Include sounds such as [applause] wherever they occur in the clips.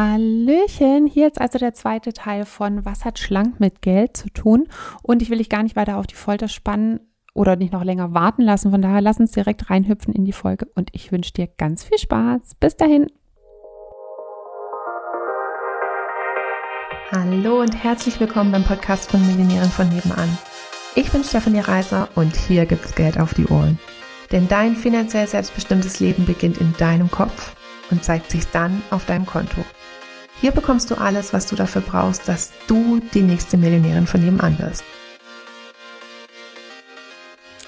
Hallöchen, hier ist also der zweite Teil von Was hat schlank mit Geld zu tun? Und ich will dich gar nicht weiter auf die Folter spannen oder nicht noch länger warten lassen. Von daher lass uns direkt reinhüpfen in die Folge und ich wünsche dir ganz viel Spaß. Bis dahin. Hallo und herzlich willkommen beim Podcast von Millionären von nebenan. Ich bin Stefanie Reiser und hier gibt's Geld auf die Ohren. Denn dein finanziell selbstbestimmtes Leben beginnt in deinem Kopf und zeigt sich dann auf deinem Konto. Hier bekommst du alles, was du dafür brauchst, dass du die nächste Millionärin von nebenan wirst.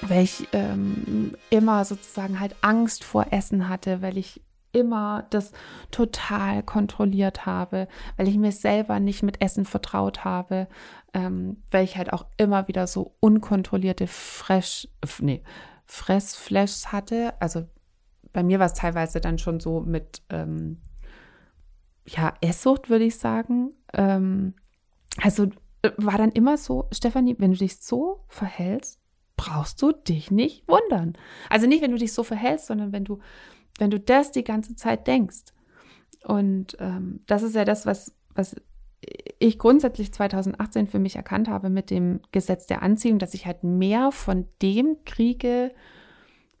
Weil ich ähm, immer sozusagen halt Angst vor Essen hatte, weil ich immer das total kontrolliert habe, weil ich mir selber nicht mit Essen vertraut habe, ähm, weil ich halt auch immer wieder so unkontrollierte Fresh, nee, Fressflashs hatte. Also bei mir war es teilweise dann schon so mit ähm, ja, Esssucht, würde ich sagen. Ähm, also äh, war dann immer so, Stefanie, wenn du dich so verhältst, brauchst du dich nicht wundern. Also nicht, wenn du dich so verhältst, sondern wenn du, wenn du das die ganze Zeit denkst. Und ähm, das ist ja das, was, was ich grundsätzlich 2018 für mich erkannt habe mit dem Gesetz der Anziehung, dass ich halt mehr von dem kriege,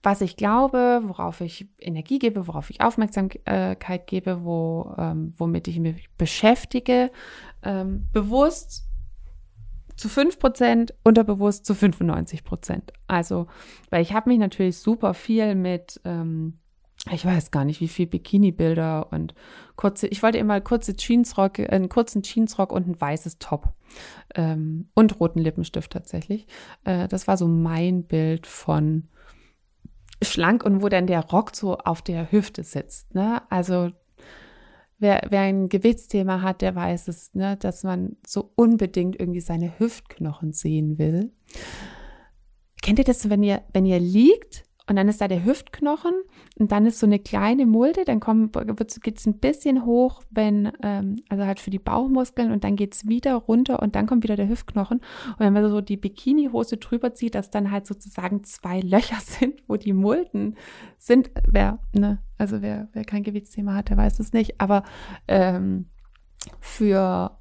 was ich glaube, worauf ich Energie gebe, worauf ich Aufmerksamkeit gebe, wo, ähm, womit ich mich beschäftige, ähm, bewusst zu 5%, unterbewusst zu 95%. Also, weil ich habe mich natürlich super viel mit, ähm, ich weiß gar nicht, wie viel Bikini-Bilder und kurze, ich wollte immer kurze Jeansrock, einen kurzen Jeansrock und ein weißes Top ähm, und roten Lippenstift tatsächlich. Äh, das war so mein Bild von schlank und wo dann der Rock so auf der Hüfte sitzt. Ne? Also wer, wer ein Gewichtsthema hat, der weiß es, ne? dass man so unbedingt irgendwie seine Hüftknochen sehen will. Kennt ihr das, wenn ihr, wenn ihr liegt und dann ist da der Hüftknochen und dann ist so eine kleine Mulde, dann geht es ein bisschen hoch, wenn, ähm, also halt für die Bauchmuskeln und dann geht es wieder runter und dann kommt wieder der Hüftknochen. Und wenn man so die Bikinihose drüber zieht, dass dann halt sozusagen zwei [laughs] Löcher sind, wo die Mulden sind. Wer, ne, also wer, wer kein Gewichtsthema hat, der weiß es nicht. Aber ähm, für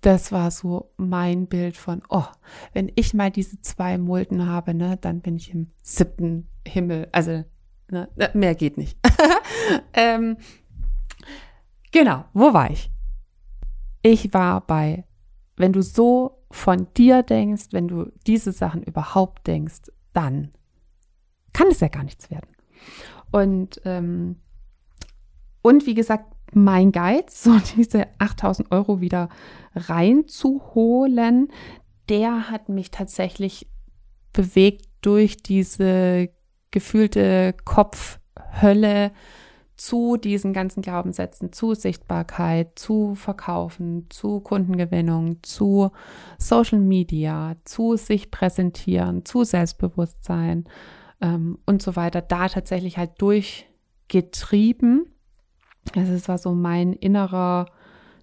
das war so mein Bild von, oh, wenn ich mal diese zwei Mulden habe, ne, dann bin ich im siebten Himmel. Also, ne, mehr geht nicht. [laughs] ähm, genau, wo war ich? Ich war bei, wenn du so von dir denkst, wenn du diese Sachen überhaupt denkst, dann kann es ja gar nichts werden. Und, ähm, und wie gesagt, mein Geiz, so [laughs] diese 8000 Euro wieder reinzuholen, der hat mich tatsächlich bewegt durch diese gefühlte Kopfhölle zu diesen ganzen Glaubenssätzen, zu Sichtbarkeit, zu Verkaufen, zu Kundengewinnung, zu Social Media, zu sich präsentieren, zu Selbstbewusstsein ähm, und so weiter, da tatsächlich halt durchgetrieben. Also es war so mein innerer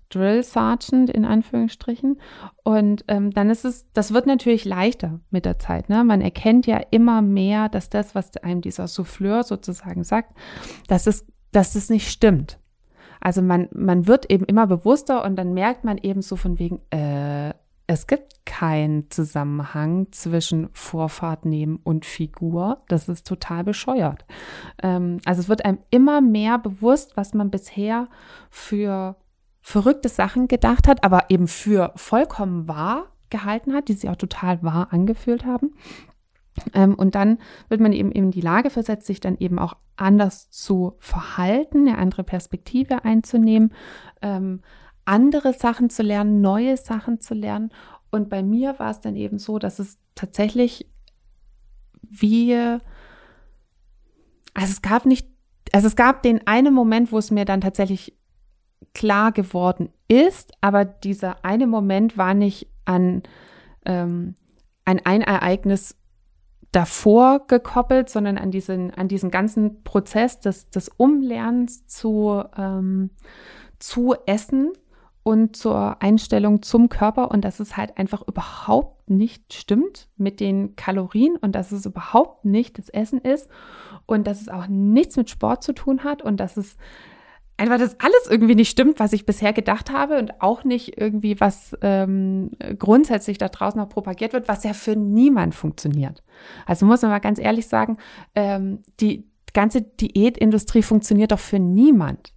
Drill Sergeant in Anführungsstrichen. Und ähm, dann ist es, das wird natürlich leichter mit der Zeit. Ne? Man erkennt ja immer mehr, dass das, was einem dieser Souffleur sozusagen sagt, dass es, dass es nicht stimmt. Also man, man wird eben immer bewusster und dann merkt man eben so von wegen, äh, es gibt keinen Zusammenhang zwischen Vorfahrt nehmen und Figur. Das ist total bescheuert. Ähm, also es wird einem immer mehr bewusst, was man bisher für verrückte Sachen gedacht hat, aber eben für vollkommen wahr gehalten hat, die sich auch total wahr angefühlt haben. Ähm, und dann wird man eben in die Lage versetzt, sich dann eben auch anders zu verhalten, eine andere Perspektive einzunehmen, ähm, andere Sachen zu lernen, neue Sachen zu lernen. Und bei mir war es dann eben so, dass es tatsächlich wie, also es gab nicht, also es gab den einen Moment, wo es mir dann tatsächlich klar geworden ist, aber dieser eine Moment war nicht an ähm, an ein Ereignis davor gekoppelt, sondern an diesen, an diesen ganzen Prozess des, des Umlernens zu, ähm, zu Essen und zur Einstellung zum Körper und dass es halt einfach überhaupt nicht stimmt mit den Kalorien und dass es überhaupt nicht das Essen ist und dass es auch nichts mit Sport zu tun hat und dass es einfach das alles irgendwie nicht stimmt, was ich bisher gedacht habe und auch nicht irgendwie, was ähm, grundsätzlich da draußen noch propagiert wird, was ja für niemand funktioniert. Also muss man mal ganz ehrlich sagen, ähm, die ganze Diätindustrie funktioniert doch für niemand.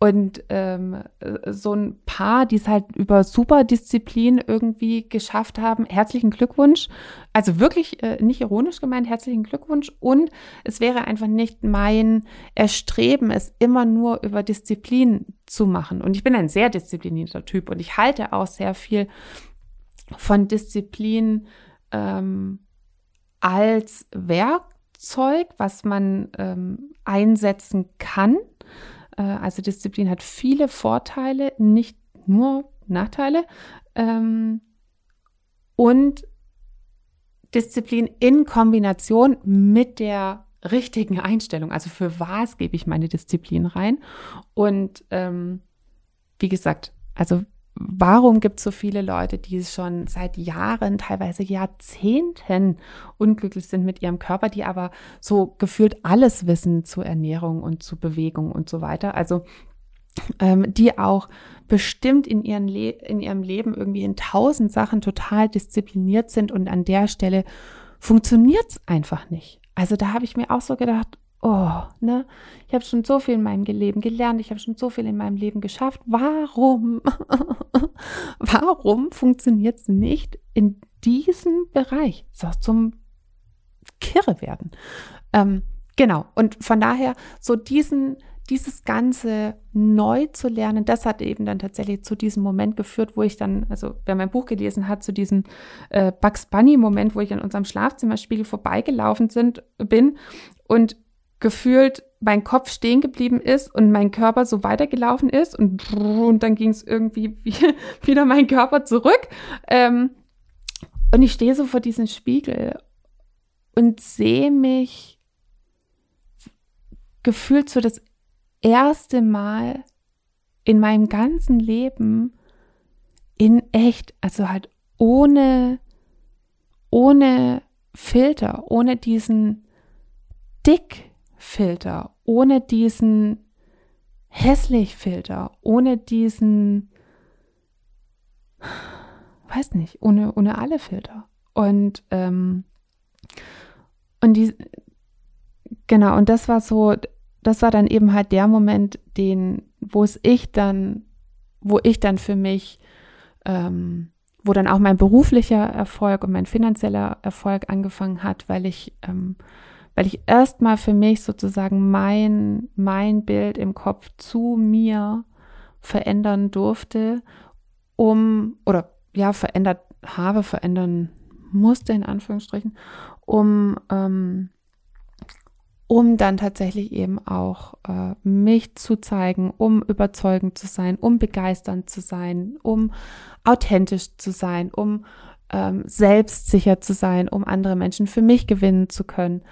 Und ähm, so ein paar, die es halt über Superdisziplin irgendwie geschafft haben, herzlichen Glückwunsch. Also wirklich äh, nicht ironisch gemeint, herzlichen Glückwunsch. Und es wäre einfach nicht mein Erstreben, es immer nur über Disziplin zu machen. Und ich bin ein sehr disziplinierter Typ und ich halte auch sehr viel von Disziplin ähm, als Werkzeug, was man ähm, einsetzen kann also Disziplin hat viele Vorteile, nicht nur Nachteile. Ähm, und Disziplin in Kombination mit der richtigen Einstellung. Also für was gebe ich meine Disziplin rein? Und ähm, wie gesagt, also warum gibt es so viele Leute, die schon seit Jahren, teilweise Jahrzehnten unglücklich sind mit ihrem Körper, die aber so gefühlt alles wissen zu Ernährung und zu Bewegung und so weiter. Also ähm, die auch bestimmt in, ihren Le in ihrem Leben irgendwie in tausend Sachen total diszipliniert sind und an der Stelle funktioniert es einfach nicht. Also da habe ich mir auch so gedacht, oh, ne, ich habe schon so viel in meinem Leben gelernt, ich habe schon so viel in meinem Leben geschafft. Warum, [laughs] warum funktioniert es nicht in diesem Bereich? So zum Kirre werden. Ähm, genau. Und von daher so diesen, dieses Ganze neu zu lernen, das hat eben dann tatsächlich zu diesem Moment geführt, wo ich dann, also wer mein Buch gelesen hat, zu diesem äh, Bugs Bunny Moment, wo ich an unserem Schlafzimmerspiegel vorbeigelaufen sind, bin und gefühlt mein Kopf stehen geblieben ist und mein Körper so weitergelaufen ist und, und dann ging es irgendwie [laughs] wieder mein Körper zurück. Ähm, und ich stehe so vor diesem Spiegel und sehe mich gefühlt so das erste Mal in meinem ganzen Leben in echt, also halt ohne, ohne Filter, ohne diesen Dick Filter, ohne diesen hässlich Filter, ohne diesen, weiß nicht, ohne, ohne alle Filter. Und, ähm, und die, genau, und das war so, das war dann eben halt der Moment, den, wo es ich dann, wo ich dann für mich, ähm, wo dann auch mein beruflicher Erfolg und mein finanzieller Erfolg angefangen hat, weil ich ähm, weil ich erstmal für mich sozusagen mein, mein Bild im Kopf zu mir verändern durfte, um, oder ja, verändert habe, verändern musste, in Anführungsstrichen, um, ähm, um dann tatsächlich eben auch äh, mich zu zeigen, um überzeugend zu sein, um begeisternd zu sein, um authentisch zu sein, um ähm, selbstsicher zu sein, um andere Menschen für mich gewinnen zu können,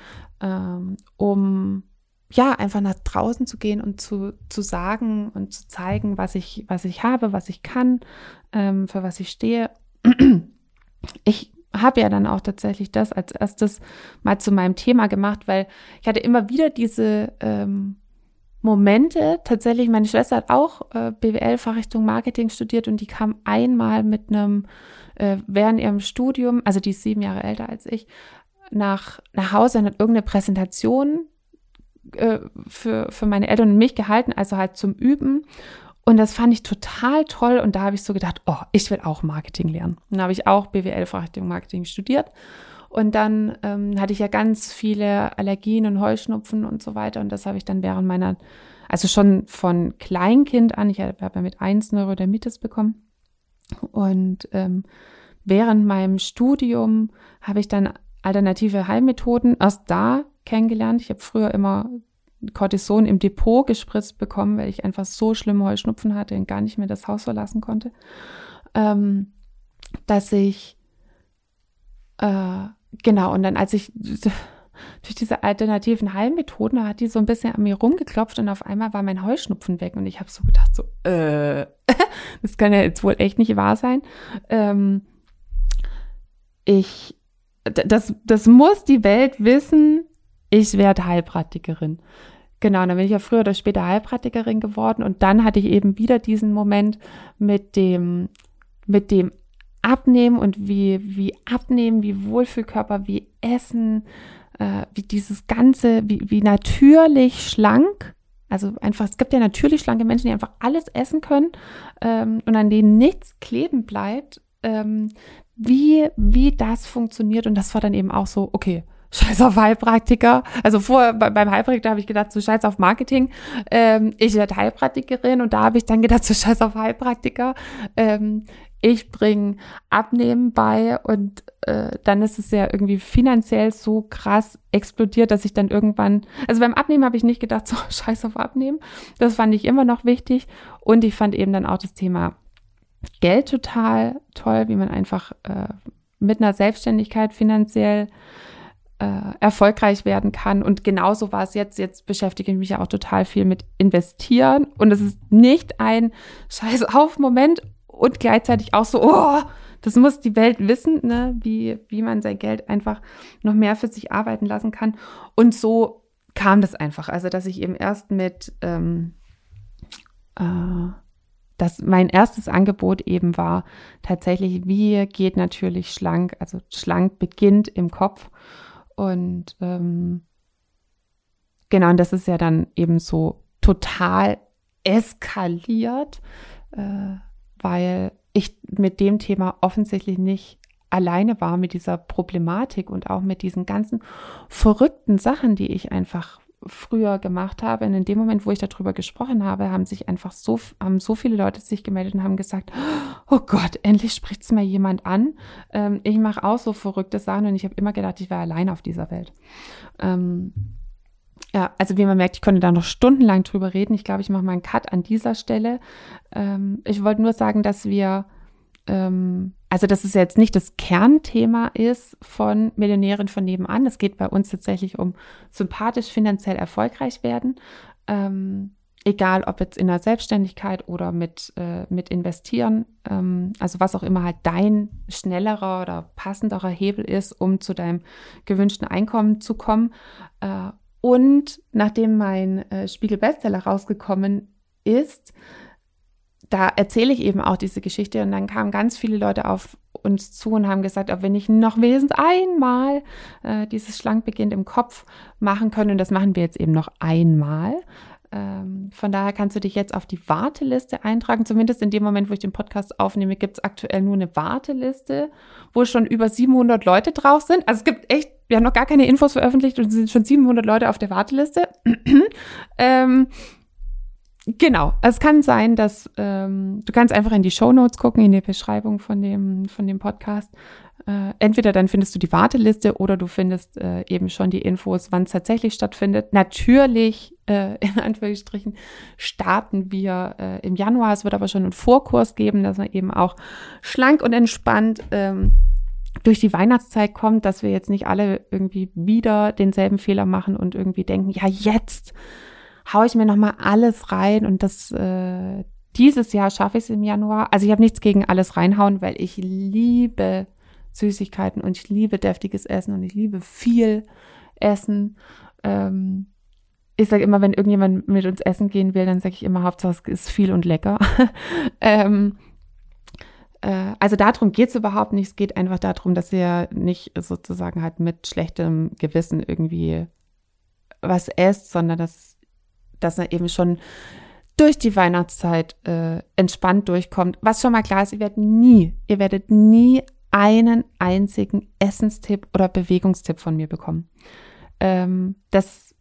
ähm, um ja einfach nach draußen zu gehen und zu, zu sagen und zu zeigen, was ich, was ich habe, was ich kann, ähm, für was ich stehe. [clears throat] Ich habe ja dann auch tatsächlich das als erstes mal zu meinem Thema gemacht, weil ich hatte immer wieder diese ähm, Momente. Tatsächlich, meine Schwester hat auch äh, BWL-Fachrichtung Marketing studiert und die kam einmal mit einem, äh, während ihrem Studium, also die ist sieben Jahre älter als ich, nach, nach Hause und hat irgendeine Präsentation äh, für, für meine Eltern und mich gehalten, also halt zum Üben. Und das fand ich total toll. Und da habe ich so gedacht, oh, ich will auch Marketing lernen. Und da habe ich auch BWL Fachrichtung Marketing studiert. Und dann ähm, hatte ich ja ganz viele Allergien und Heuschnupfen und so weiter. Und das habe ich dann während meiner, also schon von Kleinkind an, ich habe ja mit eins Neurodermitis bekommen. Und ähm, während meinem Studium habe ich dann alternative Heilmethoden erst da kennengelernt. Ich habe früher immer Cortison im Depot gespritzt bekommen, weil ich einfach so schlimme Heuschnupfen hatte und gar nicht mehr das Haus verlassen konnte, ähm, dass ich äh, genau und dann als ich [laughs] durch diese alternativen Heilmethoden hat die so ein bisschen an mir rumgeklopft und auf einmal war mein Heuschnupfen weg und ich habe so gedacht so äh, [laughs] das kann ja jetzt wohl echt nicht wahr sein. Ähm, ich das, das muss die Welt wissen, ich werde Heilpraktikerin. genau, dann bin ich ja früher oder später Heilpraktikerin geworden und dann hatte ich eben wieder diesen Moment mit dem, mit dem Abnehmen und wie, wie Abnehmen, wie Wohlfühlkörper, wie Essen, äh, wie dieses Ganze, wie, wie natürlich schlank. Also einfach, es gibt ja natürlich schlanke Menschen, die einfach alles essen können ähm, und an denen nichts kleben bleibt. Ähm, wie, wie das funktioniert. Und das war dann eben auch so, okay, [laughs] scheiß auf Heilpraktiker. Also vorher beim Heilpraktiker habe ich gedacht, so scheiß auf Marketing. Ähm, ich werde Heilpraktikerin und da habe ich dann gedacht, so scheiß auf Heilpraktiker. Ähm, ich bringe Abnehmen bei und äh, dann ist es ja irgendwie finanziell so krass explodiert, dass ich dann irgendwann, also beim Abnehmen habe ich nicht gedacht, [laughs] so scheiß auf Abnehmen. Das fand ich immer noch wichtig und ich fand eben dann auch das Thema Geld total toll, wie man einfach äh, mit einer Selbstständigkeit finanziell äh, erfolgreich werden kann. Und genauso war es jetzt. Jetzt beschäftige ich mich ja auch total viel mit Investieren. Und es ist nicht ein Scheiß auf Moment und gleichzeitig auch so, oh, das muss die Welt wissen, ne? wie, wie man sein Geld einfach noch mehr für sich arbeiten lassen kann. Und so kam das einfach. Also, dass ich eben erst mit ähm, äh, dass mein erstes Angebot eben war tatsächlich, wie geht natürlich schlank, also schlank beginnt im Kopf. Und ähm, genau, und das ist ja dann eben so total eskaliert, äh, weil ich mit dem Thema offensichtlich nicht alleine war mit dieser Problematik und auch mit diesen ganzen verrückten Sachen, die ich einfach früher gemacht habe. Und in dem Moment, wo ich darüber gesprochen habe, haben sich einfach so, haben so viele Leute sich gemeldet und haben gesagt, oh Gott, endlich spricht es mir jemand an. Ähm, ich mache auch so verrückte Sachen und ich habe immer gedacht, ich wäre allein auf dieser Welt. Ähm, ja, also wie man merkt, ich konnte da noch stundenlang drüber reden. Ich glaube, ich mache mal einen Cut an dieser Stelle. Ähm, ich wollte nur sagen, dass wir ähm, also dass es jetzt nicht das Kernthema ist von Millionären von nebenan. Es geht bei uns tatsächlich um sympathisch finanziell erfolgreich werden. Ähm, egal ob jetzt in der Selbstständigkeit oder mit, äh, mit investieren, ähm, also was auch immer halt dein schnellerer oder passenderer Hebel ist, um zu deinem gewünschten Einkommen zu kommen. Äh, und nachdem mein äh, Spiegel Bestseller rausgekommen ist, da erzähle ich eben auch diese Geschichte und dann kamen ganz viele Leute auf uns zu und haben gesagt, ob wir nicht noch wenigstens einmal äh, dieses Schlankbeginnt im Kopf machen können. Und das machen wir jetzt eben noch einmal. Ähm, von daher kannst du dich jetzt auf die Warteliste eintragen. Zumindest in dem Moment, wo ich den Podcast aufnehme, gibt es aktuell nur eine Warteliste, wo schon über 700 Leute drauf sind. Also es gibt echt, wir haben noch gar keine Infos veröffentlicht und es sind schon 700 Leute auf der Warteliste. [clears throat] ähm, Genau, es kann sein, dass ähm, du kannst einfach in die Show Notes gucken, in die Beschreibung von dem, von dem Podcast. Äh, entweder dann findest du die Warteliste oder du findest äh, eben schon die Infos, wann es tatsächlich stattfindet. Natürlich, äh, in Anführungsstrichen, starten wir äh, im Januar. Es wird aber schon einen Vorkurs geben, dass man eben auch schlank und entspannt ähm, durch die Weihnachtszeit kommt, dass wir jetzt nicht alle irgendwie wieder denselben Fehler machen und irgendwie denken, ja, jetzt haue ich mir nochmal alles rein und das äh, dieses Jahr schaffe ich es im Januar. Also ich habe nichts gegen alles reinhauen, weil ich liebe Süßigkeiten und ich liebe deftiges Essen und ich liebe viel Essen. Ähm, ich sage immer, wenn irgendjemand mit uns essen gehen will, dann sage ich immer, Hauptsache es ist viel und lecker. [laughs] ähm, äh, also darum geht es überhaupt nicht. Es geht einfach darum, dass ihr nicht sozusagen halt mit schlechtem Gewissen irgendwie was esst, sondern dass dass er eben schon durch die Weihnachtszeit äh, entspannt durchkommt. Was schon mal klar ist, ihr werdet nie, ihr werdet nie einen einzigen Essenstipp oder Bewegungstipp von mir bekommen. Ähm, das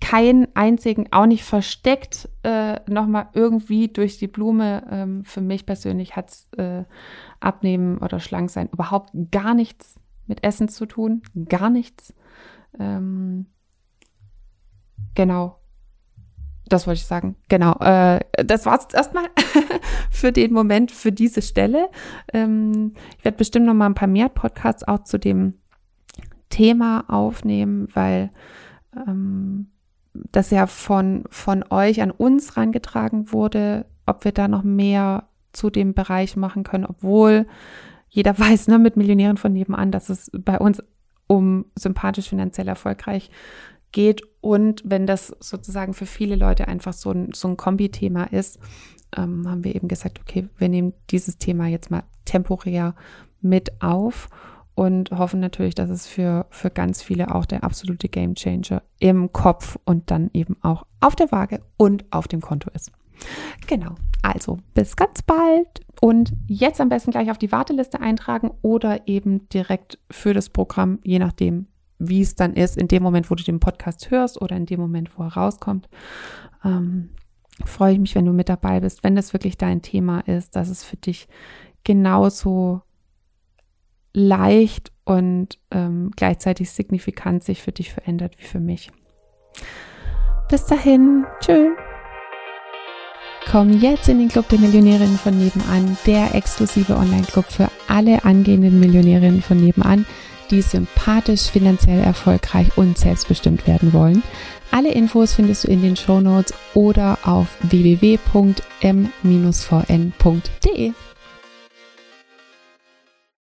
keinen einzigen, auch nicht versteckt, äh, nochmal irgendwie durch die Blume. Ähm, für mich persönlich hat es äh, Abnehmen oder Schlanksein überhaupt gar nichts mit Essen zu tun. Gar nichts. Ähm, genau das wollte ich sagen. Genau. Äh, das war's erstmal [laughs] für den Moment, für diese Stelle. Ähm, ich werde bestimmt noch mal ein paar mehr Podcasts auch zu dem Thema aufnehmen, weil ähm, das ja von, von euch an uns rangetragen wurde, ob wir da noch mehr zu dem Bereich machen können, obwohl jeder [laughs] weiß, ne, mit Millionären von nebenan, dass es bei uns um sympathisch finanziell erfolgreich geht und wenn das sozusagen für viele Leute einfach so ein, so ein Kombi-Thema ist, ähm, haben wir eben gesagt, okay, wir nehmen dieses Thema jetzt mal temporär mit auf und hoffen natürlich, dass es für, für ganz viele auch der absolute Game Changer im Kopf und dann eben auch auf der Waage und auf dem Konto ist. Genau, also bis ganz bald und jetzt am besten gleich auf die Warteliste eintragen oder eben direkt für das Programm, je nachdem, wie es dann ist, in dem Moment, wo du den Podcast hörst oder in dem Moment, wo er rauskommt. Ähm, freue ich mich, wenn du mit dabei bist, wenn das wirklich dein Thema ist, dass es für dich genauso leicht und ähm, gleichzeitig signifikant sich für dich verändert wie für mich. Bis dahin, tschö. Komm jetzt in den Club der Millionärinnen von nebenan, der exklusive Online-Club für alle angehenden Millionärinnen von nebenan, die sympathisch, finanziell erfolgreich und selbstbestimmt werden wollen. Alle Infos findest du in den Show Notes oder auf www.m-vn.de.